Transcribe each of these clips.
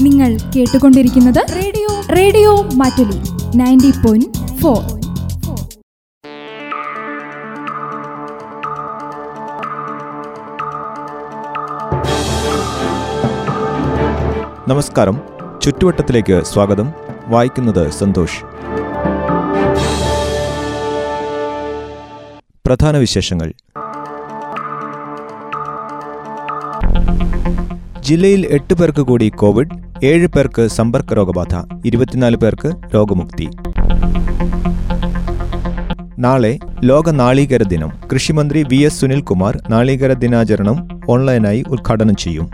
നിങ്ങൾ കേട്ടുകൊണ്ടിരിക്കുന്നത് radio. Radio Mattoli ninety point four. നമസ്കാരം. ചുറ്റുവട്ടത്തിലേക്ക് സ്വാഗതം. വായിക്കുന്നത് സന്തോഷ്. പ്രധാന വിശേഷങ്ങൾ. ജില്ലയിൽ എട്ട് പേർക്ക് കൂടി കോവിഡ് ഏഴ് പേർക്ക് സമ്പർക്ക രോഗബാധ ഇരുപത്തിനാല് പേർക്ക് രോഗമുക്തി. നാളെ ലോക നാളികേര ദിനം. കൃഷിമന്ത്രി വി എസ് സുനിൽകുമാർ നാളികേര ദിനാചരണം ഓൺലൈനായി ഉദ്ഘാടനം ചെയ്യും.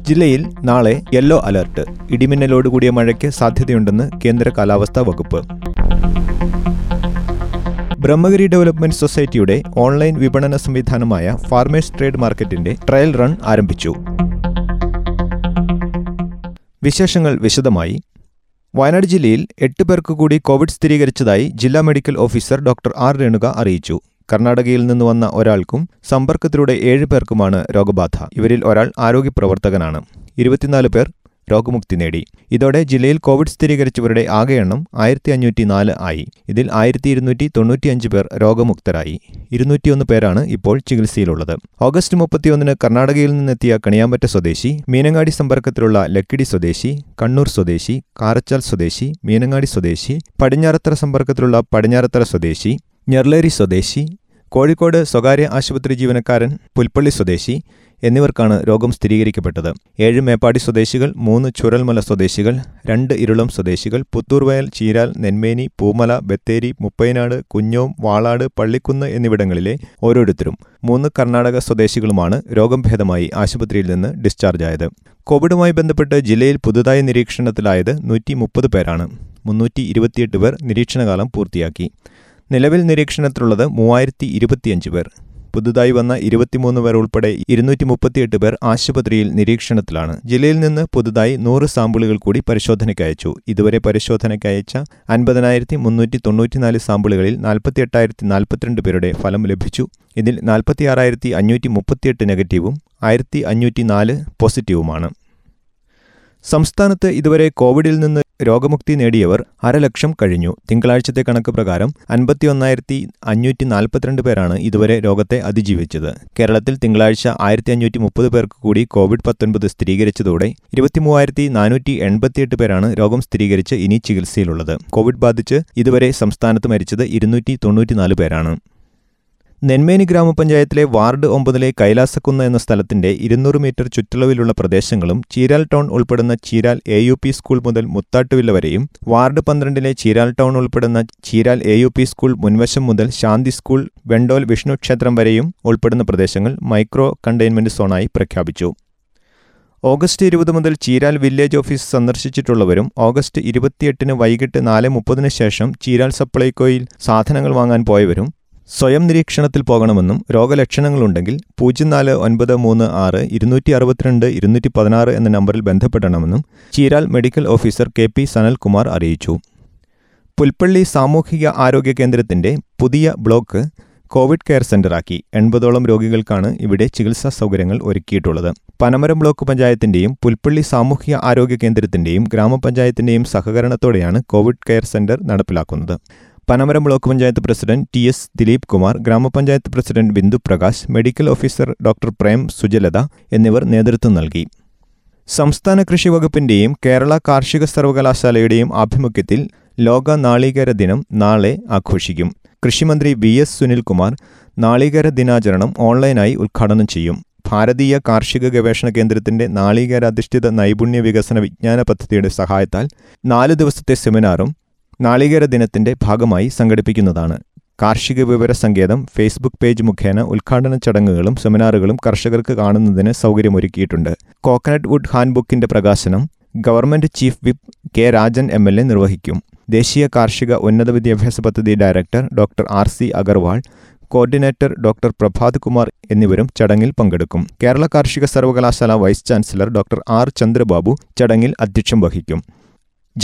ജില്ലയിൽ നാളെ യെല്ലോ അലർട്ട്. ഇടിമിന്നലോടുകൂടിയ മഴയ്ക്ക് സാധ്യതയുണ്ടെന്ന് കേന്ദ്ര കാലാവസ്ഥാ വകുപ്പ്. ബ്രഹ്മഗിരി ഡെവലപ്മെന്റ് സൊസൈറ്റിയുടെ ഓൺലൈൻ വിപണന സംവിധാനമായ ഫാർമേഴ്സ് ട്രേഡ് മാർക്കറ്റിന്റെ ട്രയൽ റൺ ആരംഭിച്ചു. വിശേഷങ്ങൾ വിശദമായി. വയനാട് ജില്ലയിൽ എട്ട് പേർക്ക് കൂടി കോവിഡ് സ്ഥിരീകരിച്ചതായി ജില്ലാ medical officer doctor R. Renuka അറിയിച്ചു. കർണാടകയിൽ നിന്ന് വന്ന ഒരാൾക്കും സമ്പർക്കത്തിലൂടെ ഏഴ് പേർക്കുമാണ് രോഗബാധ. ഇവരിൽ ഒരാൾ ആരോഗ്യപ്രവർത്തകനാണ് ഇരുപത്തിനാല് പേർ രോഗമുക്തി നേടി. ഇതോടെ ജില്ലയിൽ കോവിഡ് സ്ഥിരീകരിച്ചവരുടെ ആകെ എണ്ണം ആയിരത്തി അഞ്ഞൂറ്റി നാല് ആയി. ഇതിൽ ആയിരത്തി ഇരുന്നൂറ്റി തൊണ്ണൂറ്റിയഞ്ച് പേർ രോഗമുക്തരായി. ഇരുന്നൂറ്റിയൊന്ന് പേരാണ് ഇപ്പോൾ ചികിത്സയിലുള്ളത്. ഓഗസ്റ്റ് മുപ്പത്തിയൊന്നിന് കർണാടകയിൽ നിന്നെത്തിയ കണിയാമ്പറ്റ സ്വദേശി മീനങ്ങാടി സമ്പർക്കത്തിലുള്ള ലക്കിടി സ്വദേശി കണ്ണൂർ സ്വദേശി കാരച്ചാൽ സ്വദേശി മീനങ്ങാടി സ്വദേശി പടിഞ്ഞാറത്തറ സമ്പർക്കത്തിലുള്ള പടിഞ്ഞാറത്തറ സ്വദേശി ഞെർലേരി സ്വദേശി കോഴിക്കോട് സ്വകാര്യ ആശുപത്രി ജീവനക്കാരൻ പുൽപ്പള്ളി സ്വദേശി എന്നിവർക്കാണ് രോഗം സ്ഥിരീകരിക്കപ്പെട്ടത്. ഏഴ് മേപ്പാടി സ്വദേശികൾ മൂന്ന് ചുരൽമല സ്വദേശികൾ രണ്ട് ഇരുളം സ്വദേശികൾ പുത്തൂർവയൽ ചീരാൽ നെന്മേനി പൂമല ബത്തേരി മുപ്പൈനാട് കുഞ്ഞോം വാളാട് പള്ളിക്കുന്ന് എന്നിവിടങ്ങളിലെ ഓരോരുത്തരും മൂന്ന് കർണാടക സ്വദേശികളുമാണ് രോഗം ഭേദമായി ആശുപത്രിയിൽ നിന്ന് ഡിസ്ചാർജ് ഡിസ്ചാർജായത്. കോവിഡുമായി ബന്ധപ്പെട്ട് ജില്ലയിൽ പുതുതായി നിരീക്ഷണത്തിലായത് നൂറ്റി മുപ്പത് പേരാണ്. മുന്നൂറ്റി ഇരുപത്തിയെട്ട് പേർ നിരീക്ഷണകാലം പൂർത്തിയാക്കി. നിലവിൽ നിരീക്ഷണത്തിലുള്ളത് മൂവായിരത്തി ഇരുപത്തിയഞ്ച് പേർ. പുതുതായി വന്ന ഇരുപത്തിമൂന്ന് പേർ ഉൾപ്പെടെ ഇരുന്നൂറ്റി മുപ്പത്തിയെട്ട് പേർ ആശുപത്രിയിൽ നിരീക്ഷണത്തിലാണ്. ജില്ലയിൽ നിന്ന് പുതുതായി നൂറ് സാമ്പിളുകൾ കൂടി പരിശോധനയ്ക്ക് അയച്ചു. ഇതുവരെ പരിശോധനയ്ക്ക് അയച്ച അൻപതിനായിരത്തി മുന്നൂറ്റി തൊണ്ണൂറ്റിനാല് സാമ്പിളുകളിൽ നാൽപ്പത്തി എട്ടായിരത്തി നാൽപ്പത്തിരണ്ട് പേരുടെ ഫലം ലഭിച്ചു. ഇതിൽ നാൽപ്പത്തിയാറായിരത്തി അഞ്ഞൂറ്റി മുപ്പത്തിയെട്ട് നെഗറ്റീവും ആയിരത്തി അഞ്ഞൂറ്റി നാല് പോസിറ്റീവുമാണ്. സംസ്ഥാനത്ത് ഇതുവരെ കോവിഡിൽ നിന്ന് രോഗമുക്തി നേടിയവർ അരലക്ഷം കഴിഞ്ഞു. തിങ്കളാഴ്ചത്തെ കണക്ക് പ്രകാരം അൻപത്തിയൊന്നായിരത്തി അഞ്ഞൂറ്റി നാൽപ്പത്തിരണ്ട് പേരാണ് ഇതുവരെ രോഗത്തെ അതിജീവിച്ചത്. കേരളത്തിൽ തിങ്കളാഴ്ച ആയിരത്തി അഞ്ഞൂറ്റി മുപ്പത് പേർക്ക് കൂടി കോവിഡ് പത്തൊൻപത് സ്ഥിരീകരിച്ചതോടെ ഇരുപത്തിമൂവായിരത്തി നാനൂറ്റി എൺപത്തിയെട്ട് പേരാണ് രോഗം സ്ഥിരീകരിച്ച് ഇനി ചികിത്സയിലുള്ളത്. കോവിഡ് ബാധിച്ച് ഇതുവരെ സംസ്ഥാനത്ത് മരിച്ചത് ഇരുന്നൂറ്റി തൊണ്ണൂറ്റിനാല് പേരാണ്. നെന്മേനി ഗ്രാമപഞ്ചായത്തിലെ വാർഡ് ഒമ്പതിലെ കൈലാസക്കുന്ന് എന്ന സ്ഥലത്തിന്റെ ഇരുന്നൂറ് മീറ്റർ ചുറ്റളവിലുള്ള പ്രദേശങ്ങളും ചീരാൽ ടൗൺ ഉൾപ്പെടുന്ന Cheeral A U P school മുതൽ മുത്താട്ടുവില്ല വരെയും വാർഡ് പന്ത്രണ്ടിലെ ചീരാൽ ടൗൺ ഉൾപ്പെടുന്ന Cheeral A U P school മുൻവശം മുതൽ ശാന്തി സ്കൂൾ വെണ്ടോൽ വിഷ്ണു ക്ഷേത്രം വരെയും ഉൾപ്പെടുന്ന പ്രദേശങ്ങൾ മൈക്രോ കണ്ടെയ്ൻമെന്റ് സോണായി പ്രഖ്യാപിച്ചു. ഓഗസ്റ്റ് ഇരുപത് മുതൽ ചീരാൽ വില്ലേജ് ഓഫീസ് സന്ദർശിച്ചിട്ടുള്ളവരും ഓഗസ്റ്റ് ഇരുപത്തിയെട്ടിന് വൈകിട്ട് നാല് മുപ്പതിന് ശേഷം ചീരാൽ സപ്ലൈകോയിൽ സാധനങ്ങൾ വാങ്ങാൻ പോയവരും സ്വയം നിരീക്ഷണത്തിൽ പോകണമെന്നും രോഗലക്ഷണങ്ങളുണ്ടെങ്കിൽ പൂജ്യം നാല് ഒൻപത് മൂന്ന് ആറ് ഇരുന്നൂറ്റി അറുപത്തിരണ്ട് ഇരുന്നൂറ്റി പതിനാറ് എന്ന നമ്പറിൽ ബന്ധപ്പെടണമെന്നും Cheeral medical officer K P Sanalkumar അറിയിച്ചു. പുൽപ്പള്ളി സാമൂഹിക ആരോഗ്യ കേന്ദ്രത്തിന്റെ പുതിയ ബ്ലോക്ക് കോവിഡ് കെയർ സെന്ററാക്കി. എൺപതോളം രോഗികൾക്കാണ് ഇവിടെ ചികിത്സാ സൗകര്യങ്ങൾ ഒരുക്കിയിട്ടുള്ളത്. പനമരം ബ്ലോക്ക് പഞ്ചായത്തിന്റെയും പുൽപ്പള്ളി സാമൂഹിക ആരോഗ്യ കേന്ദ്രത്തിന്റെയും ഗ്രാമപഞ്ചായത്തിന്റെയും സഹകരണത്തോടെയാണ് കോവിഡ് കെയർ സെന്റർ നടപ്പിലാക്കുന്നത്. Panamaram block panchayat president T S Dileep Kumar ഗ്രാമപഞ്ചായത്ത് president Bindu Prakash medical officer doctor Prem Sujalatha എന്നിവർ നേതൃത്വം നൽകി. സംസ്ഥാന കൃഷി വകുപ്പിന്റെയും കേരള കാർഷിക സർവകലാശാലയുടെയും ആഭിമുഖ്യത്തിൽ ലോക നാളികേര ദിനം നാളെ ആഘോഷിക്കും. കൃഷിമന്ത്രി വി എസ് സുനിൽകുമാർ നാളികേര ദിനാചരണം ഓൺലൈനായി ഉദ്ഘാടനം ചെയ്യും. ഭാരതീയ കാർഷിക ഗവേഷണ കേന്ദ്രത്തിന്റെ നാളികേരാധിഷ്ഠിത നൈപുണ്യ വികസന വിജ്ഞാന പദ്ധതിയുടെ സഹായത്താൽ നാല് ദിവസത്തെ സെമിനാറും നാളികേര ദിനത്തിന്റെ ഭാഗമായി സംഘടിപ്പിക്കുന്നതാണ്. കാർഷിക വിവര സങ്കേതം ഫേസ്ബുക്ക് പേജ് മുഖേന ഉദ്ഘാടന ചടങ്ങുകളും സെമിനാറുകളും കർഷകർക്ക് കാണുന്നതിന് സൗകര്യമൊരുക്കിയിട്ടുണ്ട്. കോക്കനട്ട് വുഡ് ഹാൻഡ്ബുക്കിന്റെ പ്രകാശനം government chief whip K Rajan M L A നിർവഹിക്കും. ദേശീയ കാർഷിക ഉന്നത വിദ്യാഭ്യാസ പദ്ധതി director doctor R. C. Agarwal coordinator doctor Prabhath Kumar എന്നിവരും ചടങ്ങിൽ പങ്കെടുക്കും. കേരള കാർഷിക സർവകലാശാല vice chancellor doctor R. Chandrababu ചടങ്ങിൽ അധ്യക്ഷം വഹിക്കും.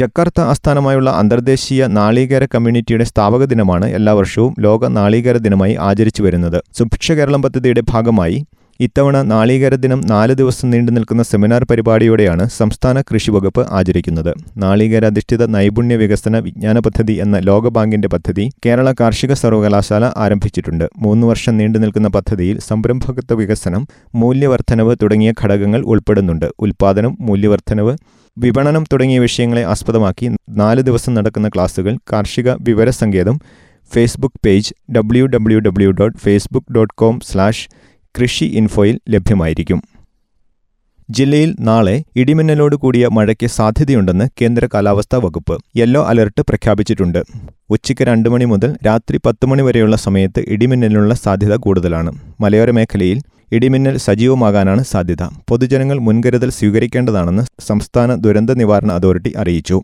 ജക്കാർത്ത ആസ്ഥാനമായുള്ള അന്തർദേശീയ നാളികേര കമ്മ്യൂണിറ്റിയുടെ സ്ഥാപക ദിനമാണ് എല്ലാ വർഷവും ലോക നാളികേര ദിനമായി ആചരിച്ചു വരുന്നത്. സുഭിക്ഷ കേരളം പദ്ധതിയുടെ ഭാഗമായി ഇത്തവണ നാളികേര ദിനം നാല് ദിവസം നീണ്ടു നിൽക്കുന്ന സെമിനാർ പരിപാടിയോടെയാണ് സംസ്ഥാന കൃഷി വകുപ്പ് ആചരിക്കുന്നത്. നാളികേരാധിഷ്ഠിത നൈപുണ്യ വികസന വിജ്ഞാന പദ്ധതി എന്ന ലോകബാങ്കിന്റെ പദ്ധതി കേരള കാർഷിക സർവകലാശാല ആരംഭിച്ചിട്ടുണ്ട്. മൂന്ന് വർഷം നീണ്ടു നിൽക്കുന്ന പദ്ധതിയിൽ സംരംഭകത്വ വികസനം മൂല്യവർദ്ധനവ് തുടങ്ങിയ ഘടകങ്ങൾ ഉൾപ്പെടുന്നുണ്ട്. ഉൽപാദനം മൂല്യവർദ്ധനവ് വിപണനം തുടങ്ങിയ വിഷയങ്ങളെ ആസ്പദമാക്കി നാല് ദിവസം നടക്കുന്ന ക്ലാസുകൾ കാർഷിക വിവര വിവരസങ്കേതം Facebook page W W W dot Facebook dot com slash Krishi ഇൻഫോയിൽ ലഭ്യമായിരിക്കും. ജില്ലയിൽ നാളെ ഇടിമിന്നലോട് കൂടിയ മഴയ്ക്ക് സാധ്യതയുണ്ടെന്ന് കേന്ദ്ര കാലാവസ്ഥാ വകുപ്പ് യെല്ലോ അലർട്ട് പ്രഖ്യാപിച്ചിട്ടുണ്ട്. ഉച്ചയ്ക്ക് രണ്ട് മണി മുതൽ രാത്രി പത്ത് മണി വരെയുള്ള സമയത്ത് ഇടിമിന്നലിനുള്ള സാധ്യത കൂടുതലാണ്. മലയോര മേഖലയിൽ ഇടിമിന്നൽ സജീവമാകാനാണ് സാധ്യത. പൊതുജനങ്ങൾ മുൻകരുതൽ സ്വീകരിക്കേണ്ടതാണെന്ന് സംസ്ഥാന ദുരന്ത നിവാരണ അതോറിറ്റി അറിയിച്ചു.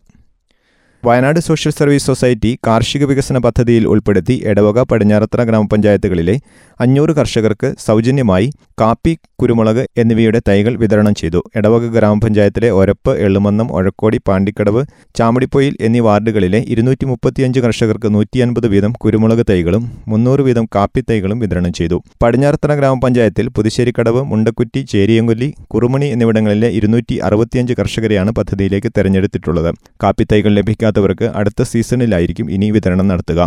വയനാട് സോഷ്യൽ സർവീസ് സൊസൈറ്റി കാർഷിക വികസന പദ്ധതിയിൽ ഉൾപ്പെടുത്തി എടവക പടിഞ്ഞാറത്ര ഗ്രാമപഞ്ചായത്തുകളിലെ അഞ്ഞൂറ് കർഷകർക്ക് സൗജന്യമായി കാപ്പി കുരുമുളക് എന്നിവയുടെ തൈകൾ വിതരണം ചെയ്തു. എടവക ഗ്രാമപഞ്ചായത്തിലെ ഒരപ്പ് എള്ളുമന്നം ഒഴക്കോടി പാണ്ടിക്കടവ് ചാമടിപ്പൊയിൽ എന്നീ വാർഡുകളിലെ ഇരുന്നൂറ്റി മുപ്പത്തിയഞ്ച് കർഷകർക്ക് നൂറ്റി അൻപത് വീതം കുരുമുളക് തൈകളും മുന്നൂറ് വീതം കാപ്പി തൈകളും വിതരണം ചെയ്തു. പടിഞ്ഞാറത്തറ ഗ്രാമപഞ്ചായത്തിൽ പുതുശ്ശേരിക്കടവ് മുണ്ടക്കുറ്റി ചേരിയങ്കൊല്ലി കുറുമണി എന്നിവിടങ്ങളിലെ ഇരുന്നൂറ്റി അറുപത്തിയഞ്ച് കർഷകരെയാണ് പദ്ധതിയിലേക്ക് തെരഞ്ഞെടുത്തിട്ടുള്ളത്. കാപ്പി തൈകൾ ലഭിക്കാത്തവർക്ക് അടുത്ത സീസണിലായിരിക്കും ഇനി വിതരണം നടത്തുക.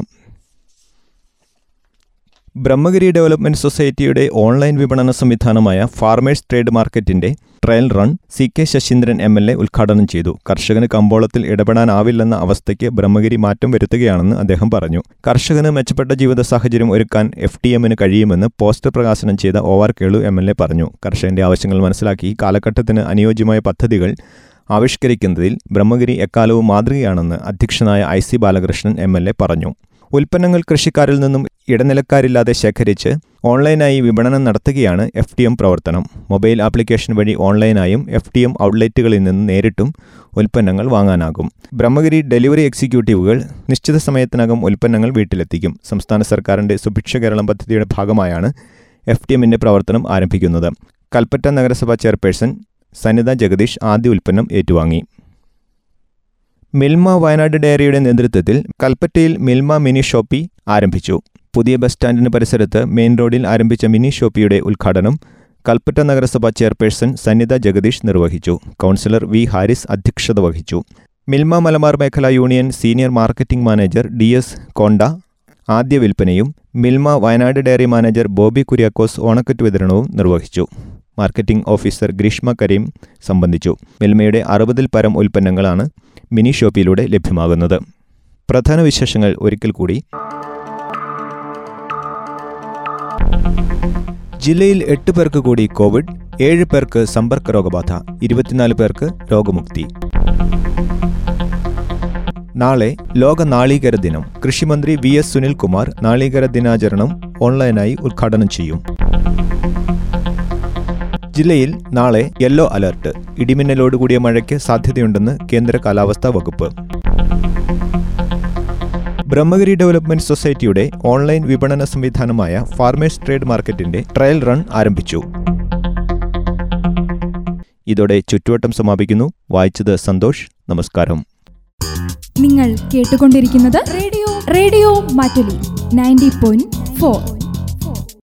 ബ്രഹ്മഗിരി ഡെവലപ്മെന്റ് സൊസൈറ്റിയുടെ ഓൺലൈൻ വിപണന സംവിധാനമായ ഫാർമേഴ്സ് ട്രേഡ് മാർക്കറ്റിന്റെ trial run C K Saseendran M L A ഉദ്ഘാടനം ചെയ്തു. കർഷകന് കമ്പോളത്തിൽ ഇടപെടാനാവില്ലെന്ന അവസ്ഥയ്ക്ക് ബ്രഹ്മഗിരി മാറ്റം വരുത്തുകയാണെന്ന് അദ്ദേഹം പറഞ്ഞു. കർഷകന് മെച്ചപ്പെട്ട ജീവിത സാഹചര്യം ഒരുക്കാൻ എഫ് ടി എമ്മിന് കഴിയുമെന്ന് പോസ്റ്റർ പ്രകാശനം ചെയ്ത O R Kelu M L A പറഞ്ഞു. കർഷകന്റെ ആവശ്യങ്ങൾ മനസ്സിലാക്കി കാലഘട്ടത്തിന് അനുയോജ്യമായ പദ്ധതികൾ ആവിഷ്കരിക്കുന്നതിൽ ബ്രഹ്മഗിരി എക്കാലവും മാതൃകയാണെന്ന് അധ്യക്ഷനായ I C Balakrishnan M L A പറഞ്ഞു. ഉൽപ്പന്നങ്ങൾ കൃഷിക്കാരിൽ നിന്നും ഇടനിലക്കാരില്ലാതെ ശേഖരിച്ച് ഓൺലൈനായി വിപണനം നടത്തുകയാണ് എഫ് ടി എം പ്രവർത്തനം. മൊബൈൽ ആപ്ലിക്കേഷൻ വഴി ഓൺലൈനായും എഫ് ടി എം ഔട്ട്ലെറ്റുകളിൽ നിന്ന് നേരിട്ടും ഉൽപ്പന്നങ്ങൾ വാങ്ങാനാകും. ബ്രഹ്മഗിരി ഡെലിവറി എക്സിക്യൂട്ടീവുകൾ നിശ്ചിത സമയത്തിനകം ഉൽപ്പന്നങ്ങൾ വീട്ടിലെത്തിക്കും. സംസ്ഥാന സർക്കാരിന്റെ സുഭിക്ഷ കേരളം പദ്ധതിയുടെ ഭാഗമായാണ് എഫ് ടി എമ്മിന്റെ പ്രവർത്തനം ആരംഭിക്കുന്നത്. കൽപ്പറ്റ നഗരസഭാ ചെയർപേഴ്സൺ സനിത ജഗദീഷ് ആദ്യ ഉൽപ്പന്നം ഏറ്റുവാങ്ങി. മിൽമ വയനാട് ഡയറിയുടെ നേതൃത്വത്തിൽ കൽപ്പറ്റയിൽ മിൽമ മിനി ഷോപ്പി ആരംഭിച്ചു. പുതിയ ബസ് സ്റ്റാൻഡിന് പരിസരത്ത് മെയിൻ റോഡിൽ ആരംഭിച്ച മിനി ഷോപ്പിയുടെ ഉദ്ഘാടനം കൽപ്പറ്റ നഗരസഭാ ചെയർപേഴ്സൺ സന്നിത ജഗദീഷ് നിർവഹിച്ചു. കൗൺസിലർ വി ഹാരിസ് അധ്യക്ഷത വഹിച്ചു. മിൽമ മലബാർ മേഖല union senior marketing manager D S Konda ആദ്യ വിൽപ്പനയും മിൽമ വയനാട് ഡയറി മാനേജർ ബോബി കുര്യാക്കോസ് ഓണക്കറ്റ് വിതരണവും നിർവഹിച്ചു. മാർക്കറ്റിംഗ് ഓഫീസർ ഗ്രീഷ്മ കരീം സംബന്ധിച്ചു. മിൽമയുടെ അറുപതിൽ പരം ഉൽപ്പന്നങ്ങളാണ് മിനി ഷോപ്പിലൂടെ ലഭ്യമാകുന്നത്. പ്രധാന വിശേഷങ്ങൾ ഒരിക്കൽ കൂടി. ജില്ലയിൽ എട്ട് പേർക്ക് കൂടി കോവിഡ് ഏഴ് പേർക്ക് സമ്പർക്ക രോഗബാധ ഇരുപത്തിനാല് പേർക്ക് രോഗമുക്തി. നാളെ ലോക നാളികേര ദിനം. കൃഷിമന്ത്രി വി എസ് സുനിൽകുമാർ നാളികേര ദിനാചരണം ഓൺലൈനായി ഉദ്ഘാടനം ചെയ്യും. ജില്ലയിൽ നാളെ യെല്ലോ അലർട്ട്. ഇടിമിന്നലോടുകൂടിയ മഴയ്ക്ക് സാധ്യതയുണ്ടെന്ന് കേന്ദ്ര കാലാവസ്ഥാ വകുപ്പ്. ബ്രഹ്മഗിരി ഡെവലപ്മെന്റ് സൊസൈറ്റിയുടെ ഓൺലൈൻ വിപണന സംവിധാനമായ ഫാർമേഴ്സ് ട്രേഡ് മാർക്കറ്റിന്റെ ട്രയൽ റൺ ആരംഭിച്ചു. ഇതോടെ ചുറ്റുവട്ടം സമാപിക്കുന്നു. വായിച്ചത് സന്തോഷ്. നമസ്കാരം. നിങ്ങൾ കേട്ടുകൊണ്ടിരിക്കുന്നത് radio radio Mattoli ninety point four.